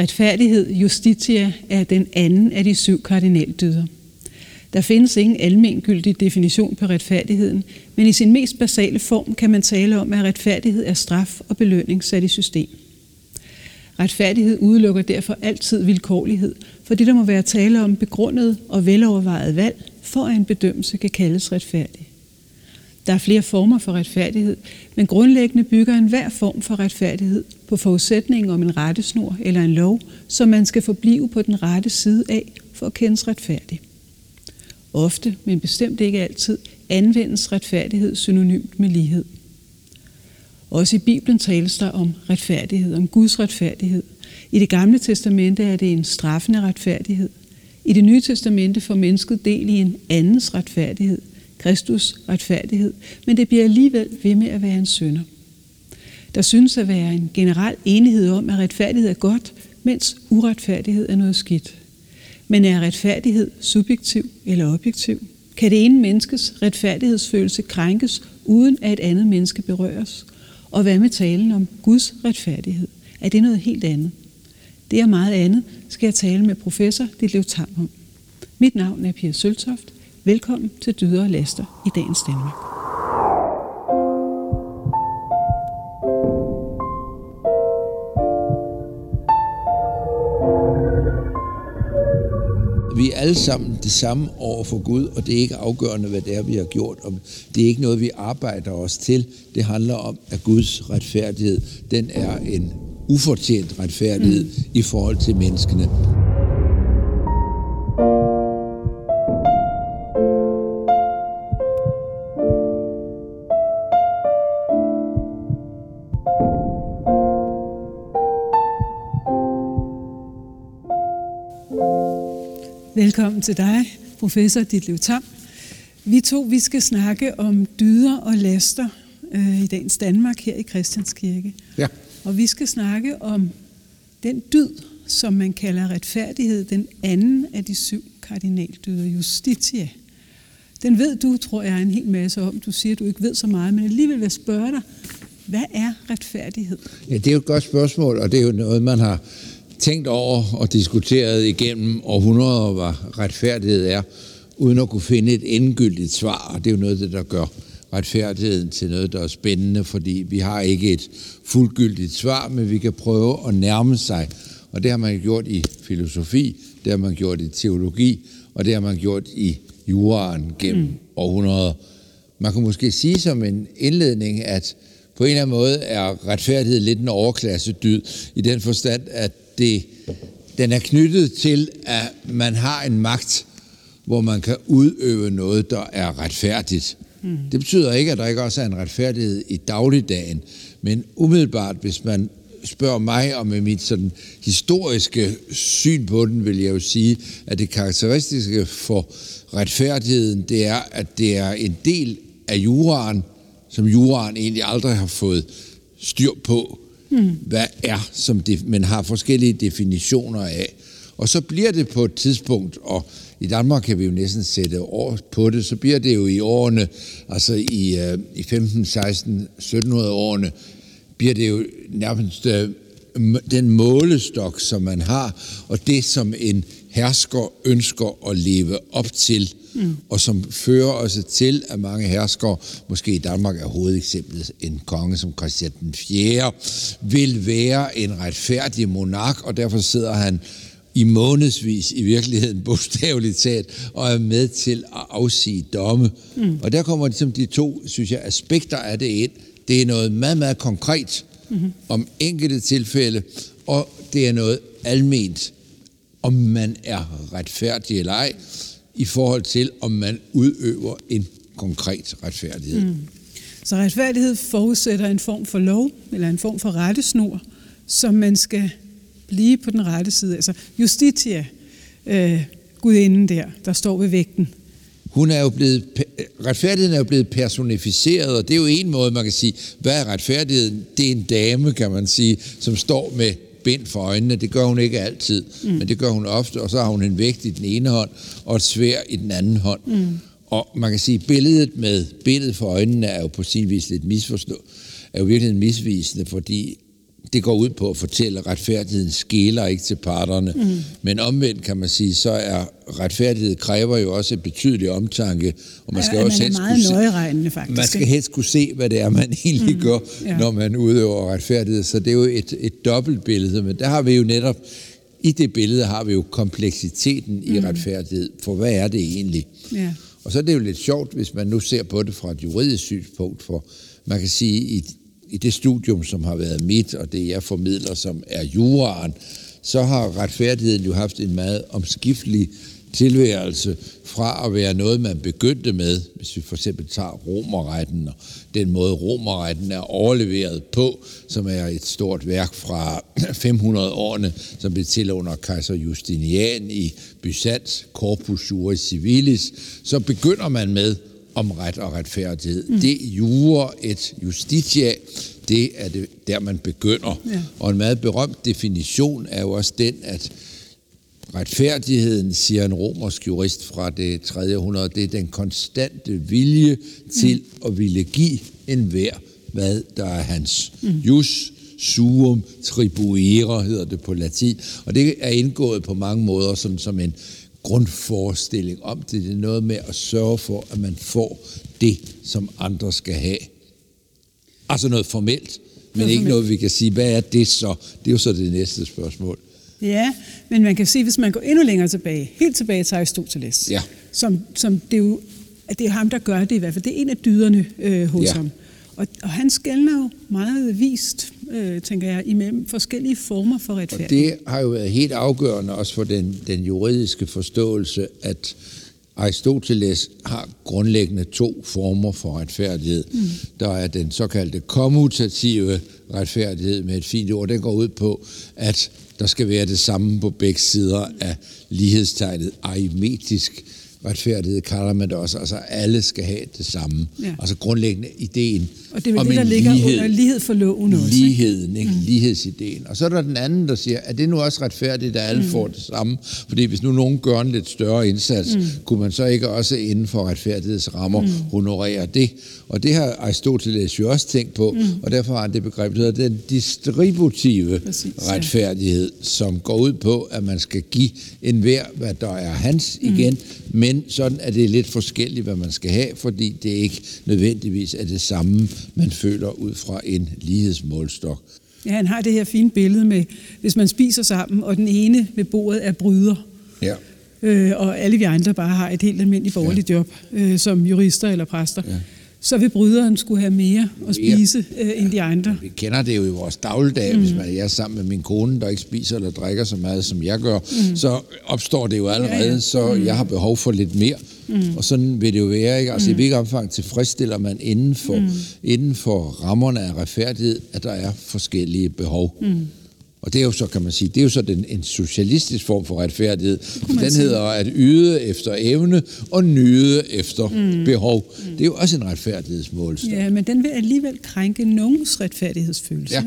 Retfærdighed, justitia, er den anden af de syv kardinaldyder. Der findes ingen almengyldig definition på retfærdigheden, men i sin mest basale form kan man tale om, at retfærdighed er straf og belønning sat i system. Retfærdighed udelukker derfor altid vilkårlighed, fordi der må være tale om begrundet og velovervejet valg, for at en bedømmelse kan kaldes retfærdig. Der er flere former for retfærdighed, men grundlæggende bygger enhver form for retfærdighed på forudsætningen om en rettesnor eller en lov, som man skal forblive på den rette side af for at kendes retfærdig. Ofte, men bestemt ikke altid, anvendes retfærdighed synonymt med lighed. Også i Bibelen tales der om retfærdighed, om Guds retfærdighed. I det gamle testamente er det en straffende retfærdighed. I det nye testamente får mennesket del i en andens retfærdighed, Kristus retfærdighed, men det bliver alligevel ved med at være en synder. Der synes at være en generel enighed om, at retfærdighed er godt, mens uretfærdighed er noget skidt. Men er retfærdighed subjektiv eller objektiv? Kan det ene menneskes retfærdighedsfølelse krænkes, uden at et andet menneske berøres? Og hvad med talen om Guds retfærdighed? Er det noget helt andet? Det er meget andet, skal jeg tale med professor Ditlev Tam om. Mit navn er Pia Søltoft. Velkommen til Dyder og Laster i dagens Danmark. Vi er alle sammen det samme over for Gud, og det er ikke afgørende, hvad det er, vi har gjort. Og det er ikke noget, vi arbejder os til. Det handler om, at Guds retfærdighed, den er en ufortjent retfærdighed mm. i forhold til menneskene. Velkommen til dig, professor Ditlev Tam. Vi to vi skal snakke om dyder og laster øh, i dagens Danmark her i Christianskirke. Ja. Og vi skal snakke om den dyd, som man kalder retfærdighed, den anden af de syv kardinaldyder, justitia. Den ved du, tror jeg, en hel masse om. Du siger, at du ikke ved så meget, men alligevel vil jeg spørge dig, hvad er retfærdighed? Ja, det er jo et godt spørgsmål, og det er jo noget, man har tænkt over og diskuteret igennem århundreder, hvad retfærdighed er, uden at kunne finde et endegyldigt svar. Og det er jo noget det, der gør retfærdigheden til noget, der er spændende, fordi vi har ikke et fuldgyldigt svar, men vi kan prøve at nærme sig. Og det har man gjort i filosofi, det har man gjort i teologi, og det har man gjort i juraen gennem mm. århundreder. Man kan måske sige som en indledning, at på en eller anden måde er retfærdighed lidt en overklasse dyd, i den forstand, at det, den er knyttet til, at man har en magt, hvor man kan udøve noget, der er retfærdigt. Mm. Det betyder ikke, at der ikke også er en retfærdighed i dagligdagen, men umiddelbart, hvis man spørger mig, og med mit sådan historiske syn på den, vil jeg jo sige, at det karakteristiske for retfærdigheden, det er, at det er en del af juraen, som juraen egentlig aldrig har fået styr på, mm. hvad er, som det, man har forskellige definitioner af. Og så bliver det på et tidspunkt, og i Danmark kan vi jo næsten sætte år på det, så bliver det jo i årene, altså i, øh, i 15, 16, 1700 årene, bliver det jo nærmest øh, den målestok, som man har, og det, som en hersker ønsker at leve op til, mm. og som fører også til, at mange herskere, måske i Danmark er hovedeksemplet en konge som Christian den 4., vil være en retfærdig monark, og derfor sidder han i månedsvis i virkeligheden bogstaveligt talt, og er med til at afsige domme. Mm. Og der kommer ligesom de to, synes jeg, aspekter af det ind. Det er noget meget, meget konkret mm-hmm. om enkelte tilfælde, og det er noget alment, om man er retfærdig eller ej, i forhold til, om man udøver en konkret retfærdighed. Mm. Så retfærdighed forudsætter en form for lov, eller en form for rettesnor, som man skal blive på den rette side. Altså Justitia, øh, gudinden der, der står ved vægten. Hun er jo blevet, retfærdigheden er jo blevet personificeret, og det er jo en måde, man kan sige, hvad er retfærdigheden? Det er en dame, kan man sige, som står med bind for øjnene. Det gør hun ikke altid, mm. men det gør hun ofte, og så har hun en vægt i den ene hånd, og et svær i den anden hånd. Mm. Og man kan sige, at billedet med billedet for øjnene er jo på sin vis lidt misforstået, er jo virkelig misvisende, fordi det går ud på at fortælle, at retfærdigheden skæler ikke til parterne. Mm. Men omvendt kan man sige, så er retfærdighed kræver jo også et betydeligt omtanke. Og man skal ja, også man helst meget nøjeregnende, faktisk. Man skal helst kunne se, hvad det er, man egentlig mm. gør, ja. når man udøver retfærdighed. Så det er jo et, et dobbelt billede. Men der har vi jo netop, i det billede har vi jo kompleksiteten i mm. retfærdighed. For hvad er det egentlig? Ja. Og så er det jo lidt sjovt, hvis man nu ser på det fra et juridisk synspunkt, for man kan sige, at i det studium, som har været mit, og det jeg formidler, som er juraen, så har retfærdigheden jo haft en meget omskiftelig tilværelse fra at være noget, man begyndte med, hvis vi for eksempel tager romerretten og den måde romerretten er overleveret på, som er et stort værk fra 500-årene, som blev til under kejser Justinian i Byzans, Corpus Juris Civilis, så begynder man med om ret og retfærdighed. Mm. Det jure et justitia, det er det, der man begynder. Ja. Og en meget berømt definition er jo også den, at retfærdigheden, siger en romersk jurist fra det 3. århundrede, det er den konstante vilje til mm. at ville give enhver, hvad der er hans. Mm. Jus suum tribuere, hedder det på latin. Og det er indgået på mange måder sådan som en grundforestilling om det. Det er noget med at sørge for, at man får det, som andre skal have. Altså noget formelt, men noget ikke formelt. noget, vi kan sige, hvad er det så? Det er jo så det næste spørgsmål. Ja, men man kan sige, hvis man går endnu længere tilbage, helt tilbage til Aristoteles, ja. som, som det, er jo, at det er ham, der gør det i hvert fald. Det er en af dyderne øh, hos ja. ham. Og, og han skældner jo meget vist, øh, tænker jeg, imellem forskellige former for retfærdighed. Og det har jo været helt afgørende også for den, den juridiske forståelse, at Aristoteles har grundlæggende to former for retfærdighed. Mm. Der er den såkaldte kommutative retfærdighed med et fint ord. Den går ud på, at der skal være det samme på begge sider af lighedstegnet. Arimetisk retfærdighed kalder man det også. Altså alle skal have det samme. Ja. Altså grundlæggende ideen Og det er det, der ligger lighed, under lighed for loven også. Ligheden, ikke? Mm. lighedsideen. Og så er der den anden, der siger, at det nu også retfærdigt, at alle mm. får det samme? Fordi hvis nu nogen gør en lidt større indsats, mm. kunne man så ikke også inden for retfærdighedsrammer mm. honorere det? Og det har Aristoteles jo også tænkt på, mm. og derfor har han det begreb, der hedder den distributive Præcis, retfærdighed, ja. som går ud på, at man skal give enhver, hvad der er hans mm. igen, men sådan er det lidt forskelligt, hvad man skal have, fordi det ikke nødvendigvis er det samme, man føler ud fra en lighedsmålstok. Ja, han har det her fine billede med, hvis man spiser sammen, og den ene ved bordet er bryder, ja. øh, og alle vi andre bare har et helt almindeligt borgerligt ja. job, øh, som jurister eller præster. Ja så vil bryderen skulle have mere at spise ja. øh, end de andre. Vi kender det jo i vores dagligdag, mm. hvis man er sammen med min kone, der ikke spiser eller drikker så meget, som jeg gør, mm. så opstår det jo allerede, ja, ja. så mm. jeg har behov for lidt mere. Mm. Og sådan vil det jo være. Ikke? Altså mm. i hvilket omfang tilfredsstiller man inden for, mm. inden for rammerne af retfærdighed, at der er forskellige behov. Mm. Og det er jo så, kan man sige, det er jo så den, en socialistisk form for retfærdighed. Den sige. hedder at yde efter evne og nyde efter mm. behov. Mm. Det er jo også en retfærdighedsmålstok. Ja, men den vil alligevel krænke nogens retfærdighedsfølelse. Ja.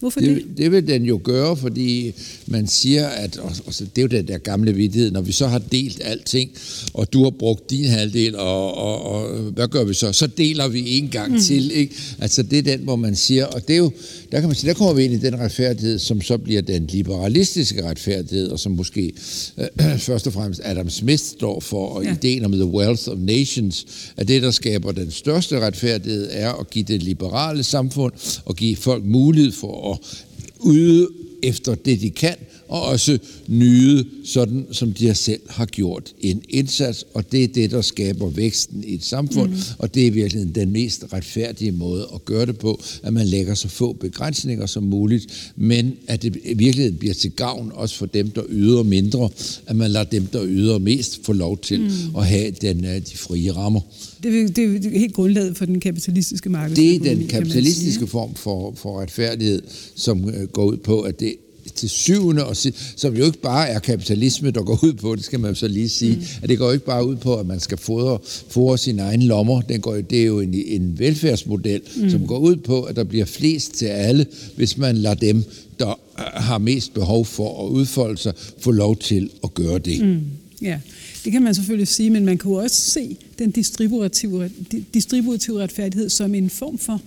Hvorfor det? Det, det vil den jo gøre, fordi man siger, at og, og det er jo den der gamle vidtighed, når vi så har delt alting, og du har brugt din halvdel, og, og, og hvad gør vi så? Så deler vi en gang mm. til. Ikke? Altså det er den, hvor man siger, og det er jo, der kan man sige, der kommer vi ind i den retfærdighed, som så bliver den liberalistiske retfærdighed, og som måske øh, først og fremmest Adam Smith står for, og ja. ideen om the wealth of nations, at det, der skaber den største retfærdighed, er at give det liberale samfund, og give folk mulighed for at yde efter det, de kan, og også nyde, sådan som de selv har gjort en indsats. Og det er det, der skaber væksten i et samfund, mm. og det er virkelig den mest retfærdige måde at gøre det på, at man lægger så få begrænsninger som muligt, men at det i virkeligheden bliver til gavn også for dem, der yder mindre, at man lader dem, der yder mest, få lov til mm. at have den, øh, de frie rammer. Det er, det er helt grundlaget for den kapitalistiske marked. Det er den kapitalistiske form for, for retfærdighed, som øh, går ud på, at det til syvende og sidst, som jo ikke bare er kapitalisme, der går ud på, det skal man så lige sige, mm. at det går ikke bare ud på, at man skal fodre, fodre sine egne lommer. Den går, det er jo en, en velfærdsmodel, mm. som går ud på, at der bliver flest til alle, hvis man lader dem, der har mest behov for at udfolde sig, få lov til at gøre det. Mm. Ja, det kan man selvfølgelig sige, men man kan jo også se den distributive, distributive retfærdighed som en form for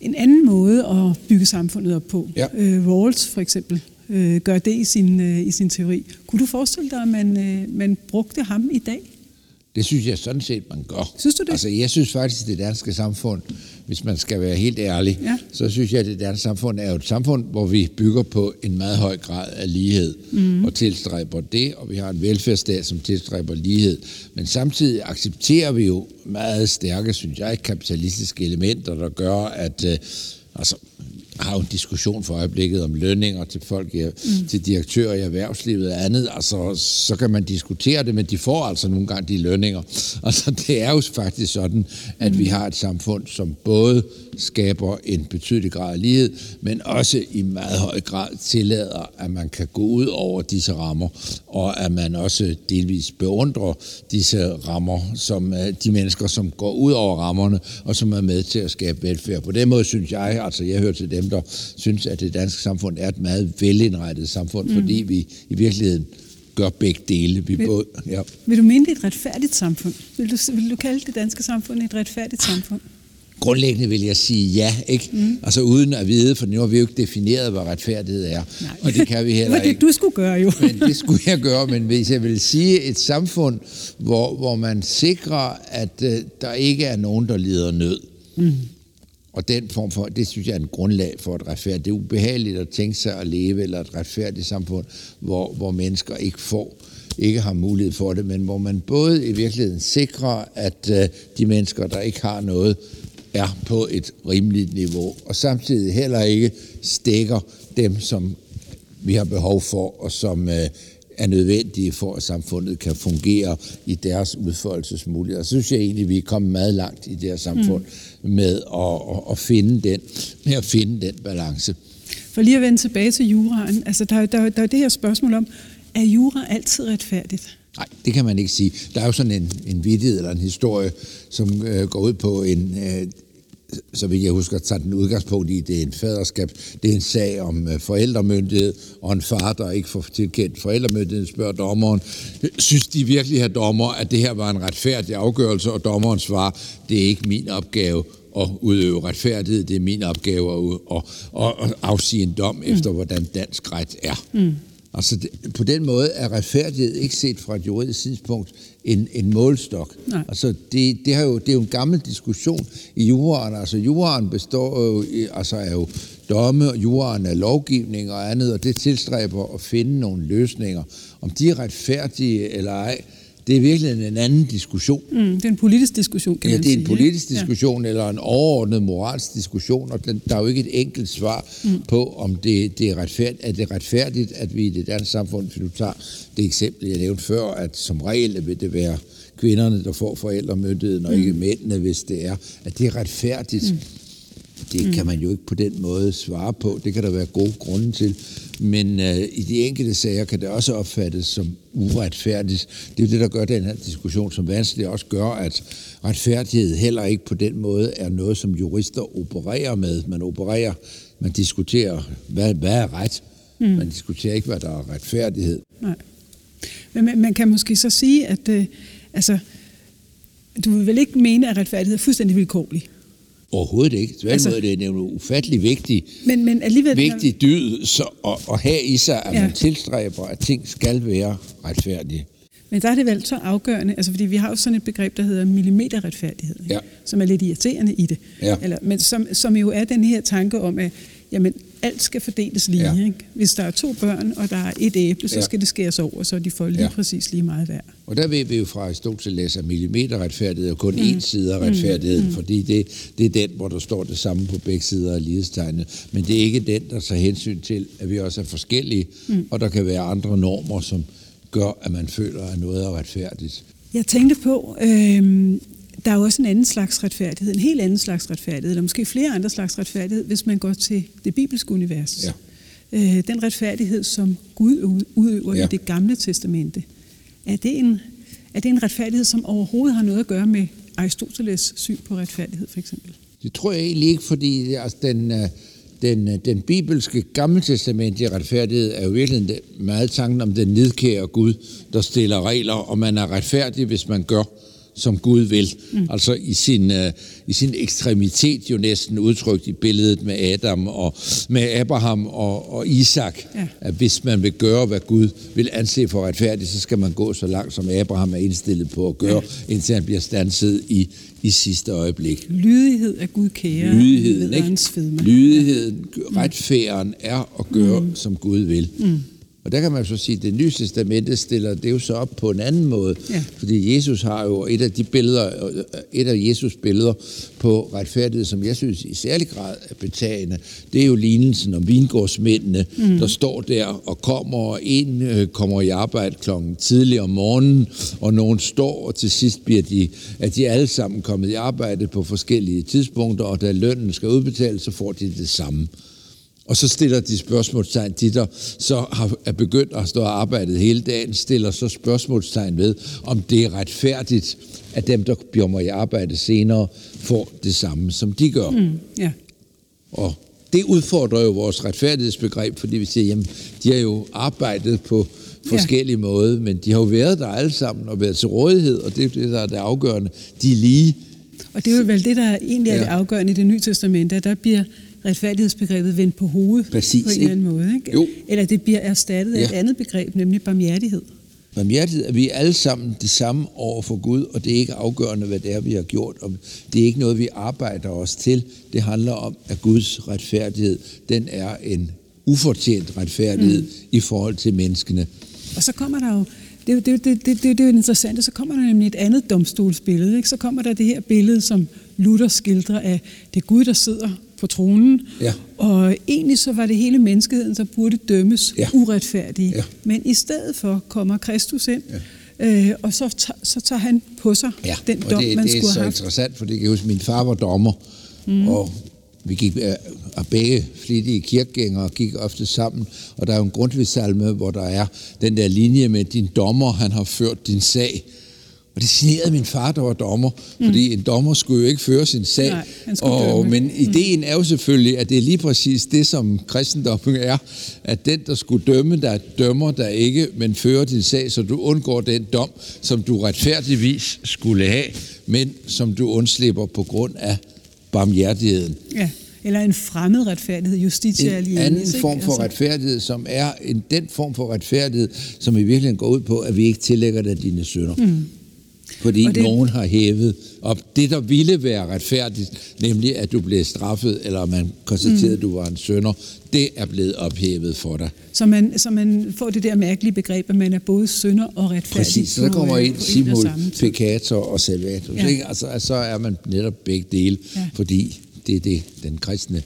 en anden måde at bygge samfundet op på. Ja. Øh, Rawls for eksempel øh, gør det i sin, øh, i sin teori. Kunne du forestille dig, at man, øh, man brugte ham i dag? Det synes jeg sådan set, man gør. Synes du det? Altså, jeg synes faktisk, det danske samfund, hvis man skal være helt ærlig, Ja. så synes jeg, at det danske samfund er jo et samfund, hvor vi bygger på en meget høj grad af lighed mm. og tilstræber det, og vi har en velfærdsstat, som tilstræber lighed. Men samtidig accepterer vi jo meget stærke, synes jeg, kapitalistiske elementer, der gør, at øh, altså, har jo en diskussion for øjeblikket om lønninger til folk, ja, mm. til direktører i erhvervslivet og andet. Altså, så kan man diskutere det, men de får altså nogle gange de lønninger. Altså, det er jo faktisk sådan, at mm. vi har et samfund, som både skaber en betydelig grad af lighed, men også i meget høj grad tillader, at man kan gå ud over disse rammer, og at man også delvis beundrer disse rammer, som øh, de mennesker, som går ud over rammerne, og som er med til at skabe velfærd. På den måde synes jeg, altså jeg hører til dem, der synes, at det danske samfund er et meget velindrettet samfund, mm. fordi vi i virkeligheden gør begge dele. Vi Men- både, ja. Vil du mene, det er et retfærdigt samfund? Vil du, vil du kalde det danske samfund et retfærdigt samfund? Grundlæggende vil jeg sige ja, ikke? Mm. Altså uden at vide, for nu har vi jo ikke defineret, hvad retfærdighed er. Nej. Og det kan vi Det heller var det, ikke. du skulle gøre jo. Men det skulle jeg gøre, men hvis jeg vil sige et samfund, hvor, hvor man sikrer, at øh, der ikke er nogen, der lider nød. Mm. Og den form for, det synes jeg er en grundlag for et retfærdigt. Det er ubehageligt at tænke sig at leve eller et retfærdigt samfund, hvor, hvor mennesker ikke får ikke har mulighed for det, men hvor man både i virkeligheden sikrer, at øh, de mennesker, der ikke har noget, er på et rimeligt niveau, og samtidig heller ikke stikker dem, som vi har behov for, og som øh, er nødvendige for, at samfundet kan fungere i deres udfoldelsesmuligheder. Så synes jeg egentlig, at vi er kommet meget langt i det her samfund mm. med at, at, at, finde den, med at finde den balance. For lige at vende tilbage til juraen, altså der, er- der, er- der er det her spørgsmål om, er jura altid retfærdigt? Nej, det kan man ikke sige. Der er jo sådan en, en vittighed eller en historie, som øh, går ud på en, øh, så vidt jeg husker, tager den udgangspunkt i, det er en faderskab, det er en sag om øh, forældremyndighed, og en far, der ikke får tilkendt forældremyndighed, spørger dommeren, synes de virkelig, her dommer, at det her var en retfærdig afgørelse, og dommeren svarer, det er ikke min opgave at udøve retfærdighed, det er min opgave at, at, at, at afsige en dom mm. efter, hvordan dansk ret er. Mm. Altså det, på den måde er retfærdighed ikke set fra et juridisk synspunkt en, en målstok. Nej. Altså det, det, har jo, det er jo en gammel diskussion i juraen. Altså juraen består jo, altså er jo domme, og juraen er lovgivning og andet, og det tilstræber at finde nogle løsninger. Om de er retfærdige eller ej, det er virkelig en anden diskussion. Mm, det er en politisk diskussion, kan Ja, man det er sige. en politisk ikke? diskussion ja. eller en overordnet moralsk diskussion, og den, der er jo ikke et enkelt svar mm. på, om det, det er, retfærdigt, er det retfærdigt, at vi i det danske samfund, hvis du tager det eksempel, jeg nævnte før, at som regel vil det være kvinderne, der får forældremyndigheden, og mm. ikke mændene, hvis det er, at det er retfærdigt. Mm. Det kan man jo ikke på den måde svare på. Det kan der være gode grunde til. Men øh, i de enkelte sager kan det også opfattes som uretfærdigt. Det er jo det, der gør den her diskussion som vanskelig. Også gør, at retfærdighed heller ikke på den måde er noget, som jurister opererer med. Man opererer, man diskuterer, hvad, hvad er ret? Mm. Man diskuterer ikke, hvad der er retfærdighed. Nej. Men man, man kan måske så sige, at øh, altså, du vil vel ikke mene, at retfærdighed er fuldstændig vilkårlig. Overhovedet ikke. Tværtimod Altså- altså, det er nemlig ufattelig vigtigt, Men, men alligevel... vigtig dyd så, at, at have i sig, at Ja. ja. man tilstræber, at ting skal være retfærdige. Men der er det vel så afgørende, altså fordi vi har jo sådan et begreb, der hedder millimeterretfærdighed, ikke? Ja. som er lidt irriterende i det. Ja. Eller, men som, som jo er den her tanke om, at jamen, alt skal fordeles lige. Ja. Ikke? Hvis der er to børn, og der er et æble, så Ja. skal det skæres over, så de får lige Ja. præcis lige meget værd. Og der ved vi jo fra Aristoteles, at millimeterretfærdighed er kun mm. én side af retfærdigheden, mm. fordi det, det er den, hvor der står det samme på begge sider af lighedstegnet. Men det er ikke den, der tager hensyn til, at vi også er forskellige, mm. og der kan være andre normer, som gør, at man føler, at noget er retfærdigt. Jeg tænkte på, øh, der er jo også en anden slags retfærdighed, en helt anden slags retfærdighed, eller måske flere andre slags retfærdighed, hvis man går til det bibelske univers. Ja. Øh, den retfærdighed, som Gud ud- udøver ja. I det gamle testamente. Er det, en, er det en retfærdighed, som overhovedet har noget at gøre med Aristoteles syn på retfærdighed, for eksempel? Det tror jeg egentlig ikke, fordi altså, den, øh, den, øh, den bibelske gammeltestamentlige retfærdighed er jo virkelig meget tanken om den nidkære Gud, der stiller regler, og man er retfærdig, hvis man gør, som Gud vil. Mm. Altså i sin, uh, i sin ekstremitet jo næsten udtrykt i billedet med Adam og med Abraham og, og Isak. Ja. At hvis man vil gøre, hvad Gud vil anse for retfærdigt, så skal man gå så langt, som Abraham er indstillet på at gøre, ja. indtil han bliver stanset i, i sidste øjeblik. Lydighed er Gud kære. Lydigheden, ikke? Lydigheden, retfærden er at gøre, mm. som Gud vil. Mm. Og der kan man så sige, at det nye testamente stiller det jo så op på en anden måde. Ja. Fordi Jesus har jo et af de billeder, et af Jesus billeder på retfærdighed, som jeg synes i særlig grad er betagende, det er jo lignelsen om vingårdsmændene, mm. der står der og kommer, og en øh, kommer i arbejde klokken tidlig om morgenen, og nogen står, og til sidst bliver de, at de alle sammen kommet i arbejde på forskellige tidspunkter, og da lønnen skal udbetales, så får de det samme. Og så stiller de spørgsmålstegn, de der så har, er begyndt at stå og arbejdet hele dagen, stiller så spørgsmålstegn ved, om det er retfærdigt, at dem, der bliver i arbejde senere, får det samme, som de gør. Mm, ja. Og det udfordrer jo vores retfærdighedsbegreb, fordi vi siger, jamen, de har jo arbejdet på forskellige ja. måder, men de har jo været der alle sammen og været til rådighed, og det er det, der er det afgørende. De er lige. Og det er jo vel det, der egentlig er ja. det afgørende i det nye testamente, at der bliver retfærdighedsbegrebet vendt på hovedet Præcis, på en eller anden måde. Ikke? Jo. Eller det bliver erstattet af ja. et andet begreb, nemlig barmhjertighed. Barmhjertighed er vi alle sammen det samme over for Gud, og det er ikke afgørende, hvad det er, vi har gjort. Og det er ikke noget, vi arbejder os til. Det handler om, at Guds retfærdighed, den er en ufortjent retfærdighed mm. i forhold til menneskene. Og så kommer der jo det, det, det, det, det, det er jo interessant, så kommer der nemlig et andet domstolsbillede. Ikke? Så kommer der det her billede, som Luther skildrer af det Gud, der sidder på tronen. Ja. Og egentlig så var det hele menneskeheden, der burde dømmes ja. uretfærdigt. Ja. Men i stedet for kommer Kristus ind, ja. øh, og så, så tager han på sig ja. den dom, det, man det skulle have det er så interessant, for det kan huske, min far var dommer, mm. og vi gik øh, og begge flittige kirkegængere gik ofte sammen, og der er jo en grundvisalme, hvor der er den der linje med, din dommer, han har ført din sag. Og det signerede min far, der var dommer, mm. fordi en dommer skulle jo ikke føre sin sag. Nej, og, men mm. ideen er jo selvfølgelig, at det er lige præcis det, som kristendommen er, at den, der skulle dømme der dømmer der ikke, men fører din sag, så du undgår den dom, som du retfærdigvis skulle have, men som du undslipper på grund af barmhjertigheden. Ja, eller en fremmed retfærdighed, justitia En anden ikke? form for altså. retfærdighed, som er en, den form for retfærdighed, som i virkeligheden går ud på, at vi ikke tillægger dig dine sønder. Mm. Fordi det... nogen har hævet op det, der ville være retfærdigt, nemlig at du blev straffet, eller man konstaterede, mm. at du var en sønder, det er blevet ophævet for dig. Så man, så man får det der mærkelige begreb, at man er både sønder og retfærdig. Præcis, så der kommer ind simul, peccator og salvator. Ja. Ikke? Altså, så er man netop begge dele, ja. fordi det er det, den kristne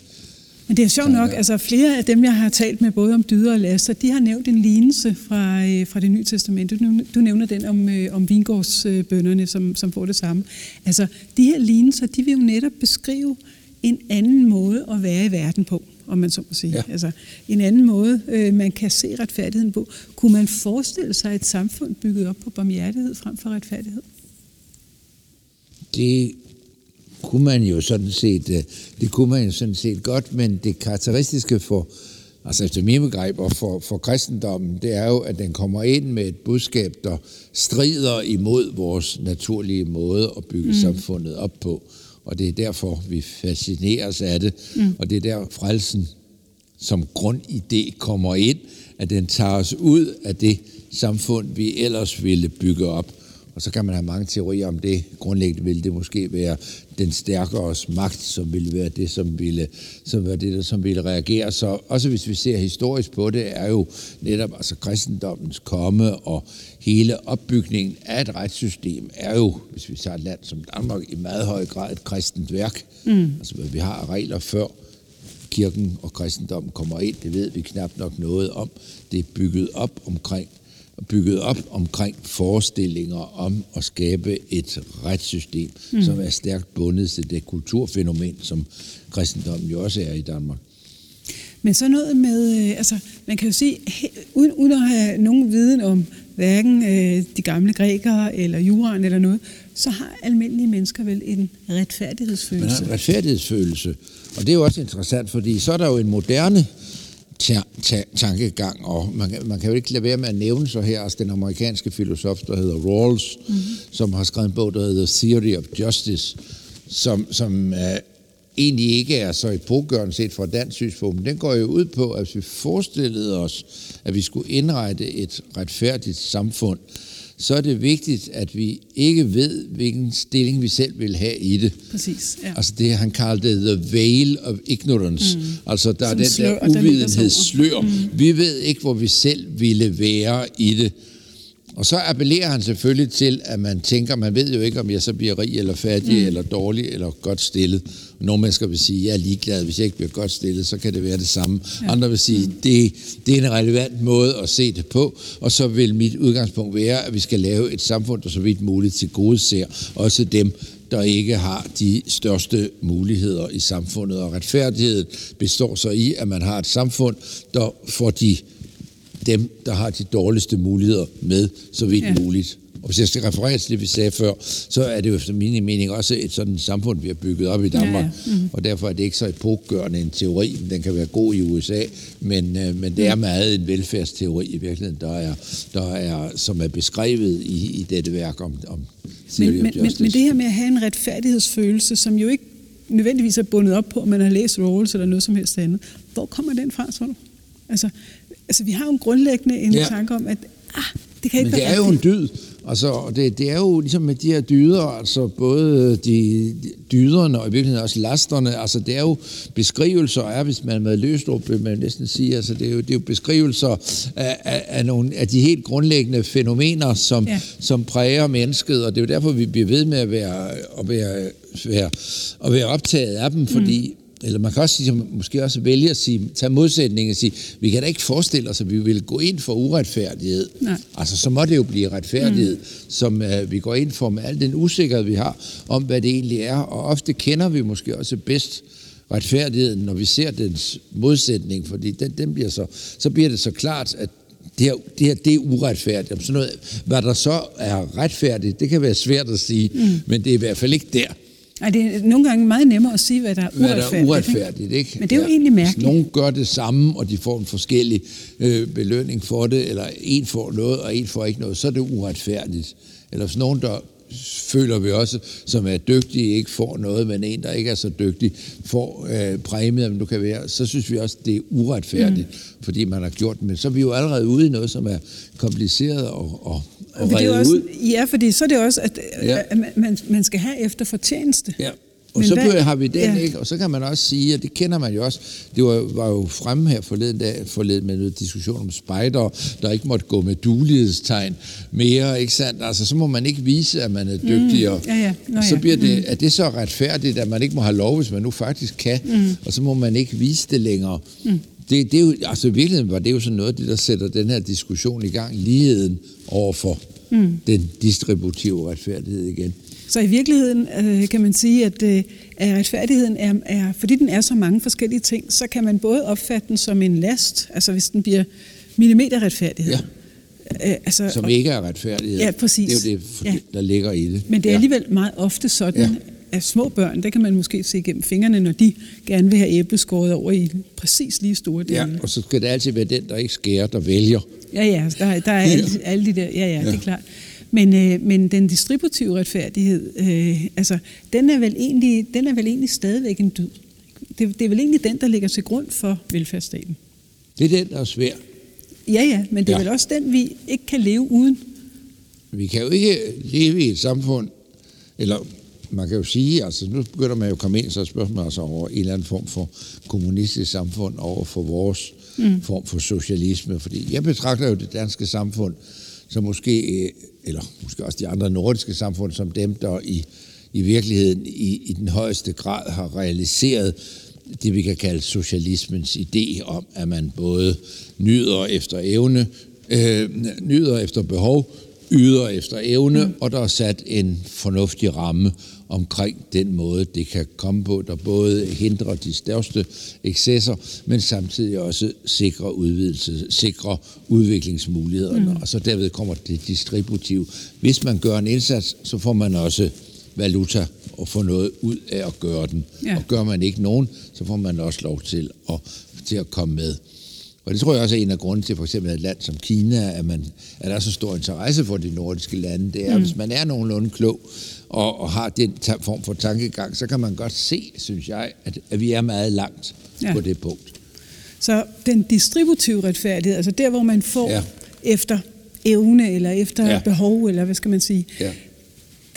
men det er sjovt nok, altså flere af dem, jeg har talt med, både om dyder og laster, de har nævnt en lignelse fra, øh, fra det nye testamente. Du, du nævner den om, øh, om vingårdsbønderne, som, som får det samme. Altså, de her lignelser, de vil jo netop beskrive en anden måde at være i verden på, om man så må sige. Ja. Altså, en anden måde, øh, man kan se retfærdigheden på. Kunne man forestille sig et samfund bygget op på barmhjertighed frem for retfærdighed? Det kunne man jo sådan set, øh, det kunne man jo sådan set godt, men det karakteristiske for, altså efter mine begreber for, for kristendommen, det er jo, at den kommer ind med et budskab, der strider imod vores naturlige måde at bygge mm. samfundet op på. Og det er derfor, vi fascineres af det. Mm. Og det er der frelsen som grundidé kommer ind, at den tager os ud af det samfund, vi ellers ville bygge op. Og så kan man have mange teorier om det. Grundlæggende ville det måske være den stærkere magt, som ville være det, som ville, som var det, som ville reagere. Så også hvis vi ser historisk på det, er jo netop altså kristendommens komme og hele opbygningen af et retssystem er jo, hvis vi tager et land som Danmark, i meget høj grad et kristent værk. Mm. Altså vi har regler før kirken og kristendommen kommer ind, det ved vi knap nok noget om. Det er bygget op omkring bygget op omkring forestillinger om at skabe et retssystem, mm. som er stærkt bundet til det kulturfænomen, som kristendommen jo også er i Danmark. Men så noget med, øh, altså man kan jo sige, uden, uden at have nogen viden om hverken øh, de gamle grækere eller juraen eller noget, så har almindelige mennesker vel en retfærdighedsfølelse. Man har en retfærdighedsfølelse, og det er jo også interessant, fordi så er der jo en moderne ta- tankegang, og man, man kan jo ikke lade være med at nævne så her, altså den amerikanske filosof, der hedder Rawls, mm-hmm. som har skrevet en bog, der hedder Theory of Justice, som, som uh, egentlig ikke er så epokgørende set fra dansk synspunkt, den går jo ud på, at hvis vi forestillede os, at vi skulle indrette et retfærdigt samfund, så er det vigtigt, at vi ikke ved, hvilken stilling vi selv vil have i det. Præcis, ja. Altså det, han kaldte the veil of ignorance. Mm. Altså der Som er den slør, der uvidenhedsslør. Mm. Vi ved ikke, hvor vi selv ville være i det. Og så appellerer han selvfølgelig til, at man tænker, man ved jo ikke, om jeg så bliver rig eller fattig, mm. eller dårlig, eller godt stillet. Nogle mennesker vil sige, jeg er ligeglad, hvis jeg ikke bliver godt stillet, så kan det være det samme. Ja. Andre vil sige, mm. det, det er en relevant måde at se det på, og så vil mit udgangspunkt være, at vi skal lave et samfund, der så vidt muligt til gode ser, også dem, der ikke har de største muligheder i samfundet. Og retfærdighed består så i, at man har et samfund, der får de dem, der har de dårligste muligheder med, så vidt ja. muligt. Og hvis jeg skal referere til det, vi sagde før, så er det jo efter min mening også et sådan samfund, vi har bygget op i Danmark. Ja, ja. Mm. Og derfor er det ikke så epokgørende en teori. Den kan være god i USA, men, øh, men det er meget en velfærdsteori i virkeligheden, der er, der er, som er beskrevet i, i dette værk om, om men, men, men, men det her med at have en retfærdighedsfølelse, som jo ikke nødvendigvis er bundet op på, at man har læst Rawls eller noget som helst andet. Hvor kommer den fra, tror du? Altså, altså vi har jo en grundlæggende en ja. tanke om, at ah, det kan ikke Men det er jo en dyd. Altså, det, det er jo ligesom med de her dyder, altså både de, dyderne og i virkeligheden også lasterne, altså det er jo beskrivelser af, hvis man med løstrup vil man næsten sige, altså det er jo, det er jo beskrivelser af, af, af, nogle, af de helt grundlæggende fænomener, som, ja. som præger mennesket, og det er jo derfor, vi bliver ved med at være, at være, være, at være optaget af dem, fordi mm eller man kan også sige, måske også vælge at sige, tage modsætningen og sige, vi kan da ikke forestille os, at vi vil gå ind for uretfærdighed. Nej. Altså, så må det jo blive retfærdighed, mm. som uh, vi går ind for med al den usikkerhed, vi har om, hvad det egentlig er. Og ofte kender vi måske også bedst retfærdigheden, når vi ser dens modsætning, fordi den, den bliver så, så bliver det så klart, at det her, det her det er uretfærdigt. Sådan noget, hvad der så er retfærdigt, det kan være svært at sige, mm. men det er i hvert fald ikke der. Ej, det er nogle gange meget nemmere at sige, hvad der er uretfærdigt. Hvad der er uretfærdigt, ikke? Men det er jo ja, egentlig mærkeligt. Hvis nogen gør det samme, og de får en forskellig øh, belønning for det, eller en får noget, og en får ikke noget, så er det uretfærdigt. Eller hvis nogen, der føler vi også, som er dygtige, ikke får noget, men en, der ikke er så dygtig, får øh, præmie, om du kan være, så synes vi også, det er uretfærdigt, mm. fordi man har gjort det. Men så er vi jo allerede ude i noget, som er kompliceret og, og, og det er også, ud. Ja, fordi så er det også, at, ja. at man, man skal have efter fortjeneste. Ja. Og Men så hvad, har vi den, ja. ikke? Og så kan man også sige, og det kender man jo også, det var, var jo fremme her forleden, dag, forleden med noget diskussion om spejder, der ikke måtte gå med dulighedstegn mere, ikke sandt? Altså, så må man ikke vise, at man er dygtig, mm, ja, ja. Nå, så bliver det, mm. er det så retfærdigt, at man ikke må have lov, hvis man nu faktisk kan, mm. og så må man ikke vise det længere. Mm. Det, det er jo, altså i virkeligheden var det jo sådan noget, det der sætter den her diskussion i gang, ligheden overfor mm. den distributive retfærdighed igen. Så i virkeligheden øh, kan man sige, at, øh, at retfærdigheden er, er, fordi den er så mange forskellige ting, så kan man både opfatte den som en last, altså hvis den bliver millimeterretfærdighed. Ja. Øh, altså, som ikke er retfærdighed. Ja, præcis. Det er jo det, ja. der ligger i det. Men det er alligevel meget ofte sådan, at små børn, der kan man måske se igennem fingrene, når de gerne vil have æbleskåret over i præcis lige store dele. Ja, og så skal det altid være den, der ikke skærer, der vælger. Ja, ja, der, der er alle, alle de der, ja, ja, ja, det er klart. Men, øh, men den distributive retfærdighed, øh, altså, den er, vel egentlig, den er vel egentlig stadigvæk en dyd. Det, det er vel egentlig den, der ligger til grund for velfærdsstaten. Det er den, der er svær. Ja, ja, men det er ja. vel også den, vi ikke kan leve uden. Vi kan jo ikke leve i et samfund, eller man kan jo sige, altså nu begynder man jo at komme ind så spørgsmål altså over en eller anden form for kommunistisk samfund over for vores mm. form for socialisme, fordi jeg betragter jo det danske samfund som måske eller måske også de andre nordiske samfund, som dem, der i, i virkeligheden i, i den højeste grad har realiseret det, vi kan kalde socialismens idé om, at man både nyder efter evne, øh, nyder efter behov, yder efter evne, mm. og der er sat en fornuftig ramme omkring den måde, det kan komme på, der både hindrer de største excesser, men samtidig også sikrer udvidelse, sikrer udviklingsmulighederne, mm. og så derved kommer det distributive. Hvis man gør en indsats, så får man også valuta og får noget ud af at gøre den. Ja. Og gør man ikke nogen, så får man også lov til at, til at komme med. Og det tror jeg også er en af grunden til for eksempel et land som Kina, at, man, at der er så stor interesse for de nordiske lande. Det er, mm. hvis man er nogenlunde klog og, og har den form for tankegang, så kan man godt se, synes jeg, at, at vi er meget langt ja. på det punkt. Så den distributive retfærdighed, altså der, hvor man får ja. efter evne eller efter ja. behov, eller hvad skal man sige, ja.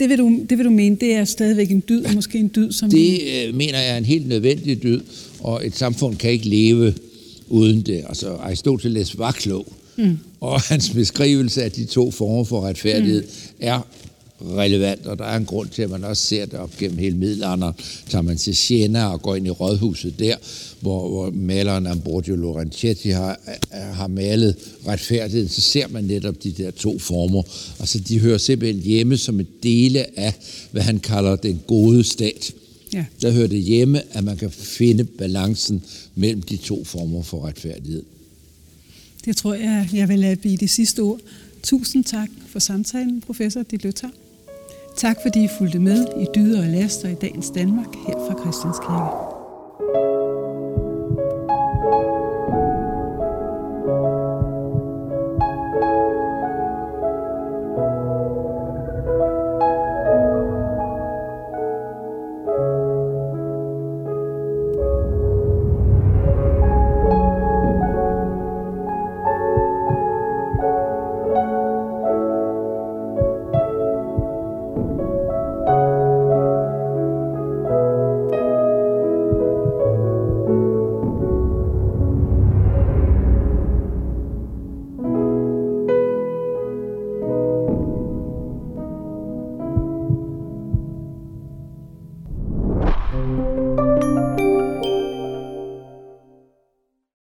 Det vil, du, det vil du mene, det er stadigvæk en dyd, og måske en dyd, som... Det. Øh, mener jeg er en helt nødvendig dyd, og et samfund kan ikke leve uden det. Altså Aristoteles var klog, mm. og hans beskrivelse af de to former for retfærdighed mm. er relevant, og der er en grund til, at man også ser det op gennem hele middelalderen. Tager man til Siena og går ind i rådhuset der, hvor, hvor maleren Ambrogio Lorenzetti har, har malet retfærdigheden, så ser man netop de der to former. Altså, de hører simpelthen hjemme som et dele af, hvad han kalder den gode stat. Ja. Der hører det hjemme, at man kan finde balancen mellem de to former for retfærdighed. Det tror jeg, jeg vil lade blive det sidste ord. Tusind tak for samtalen, professor Diløtar. Tak fordi I fulgte med i dyder og laster i dagens Danmark her fra Christianskirke.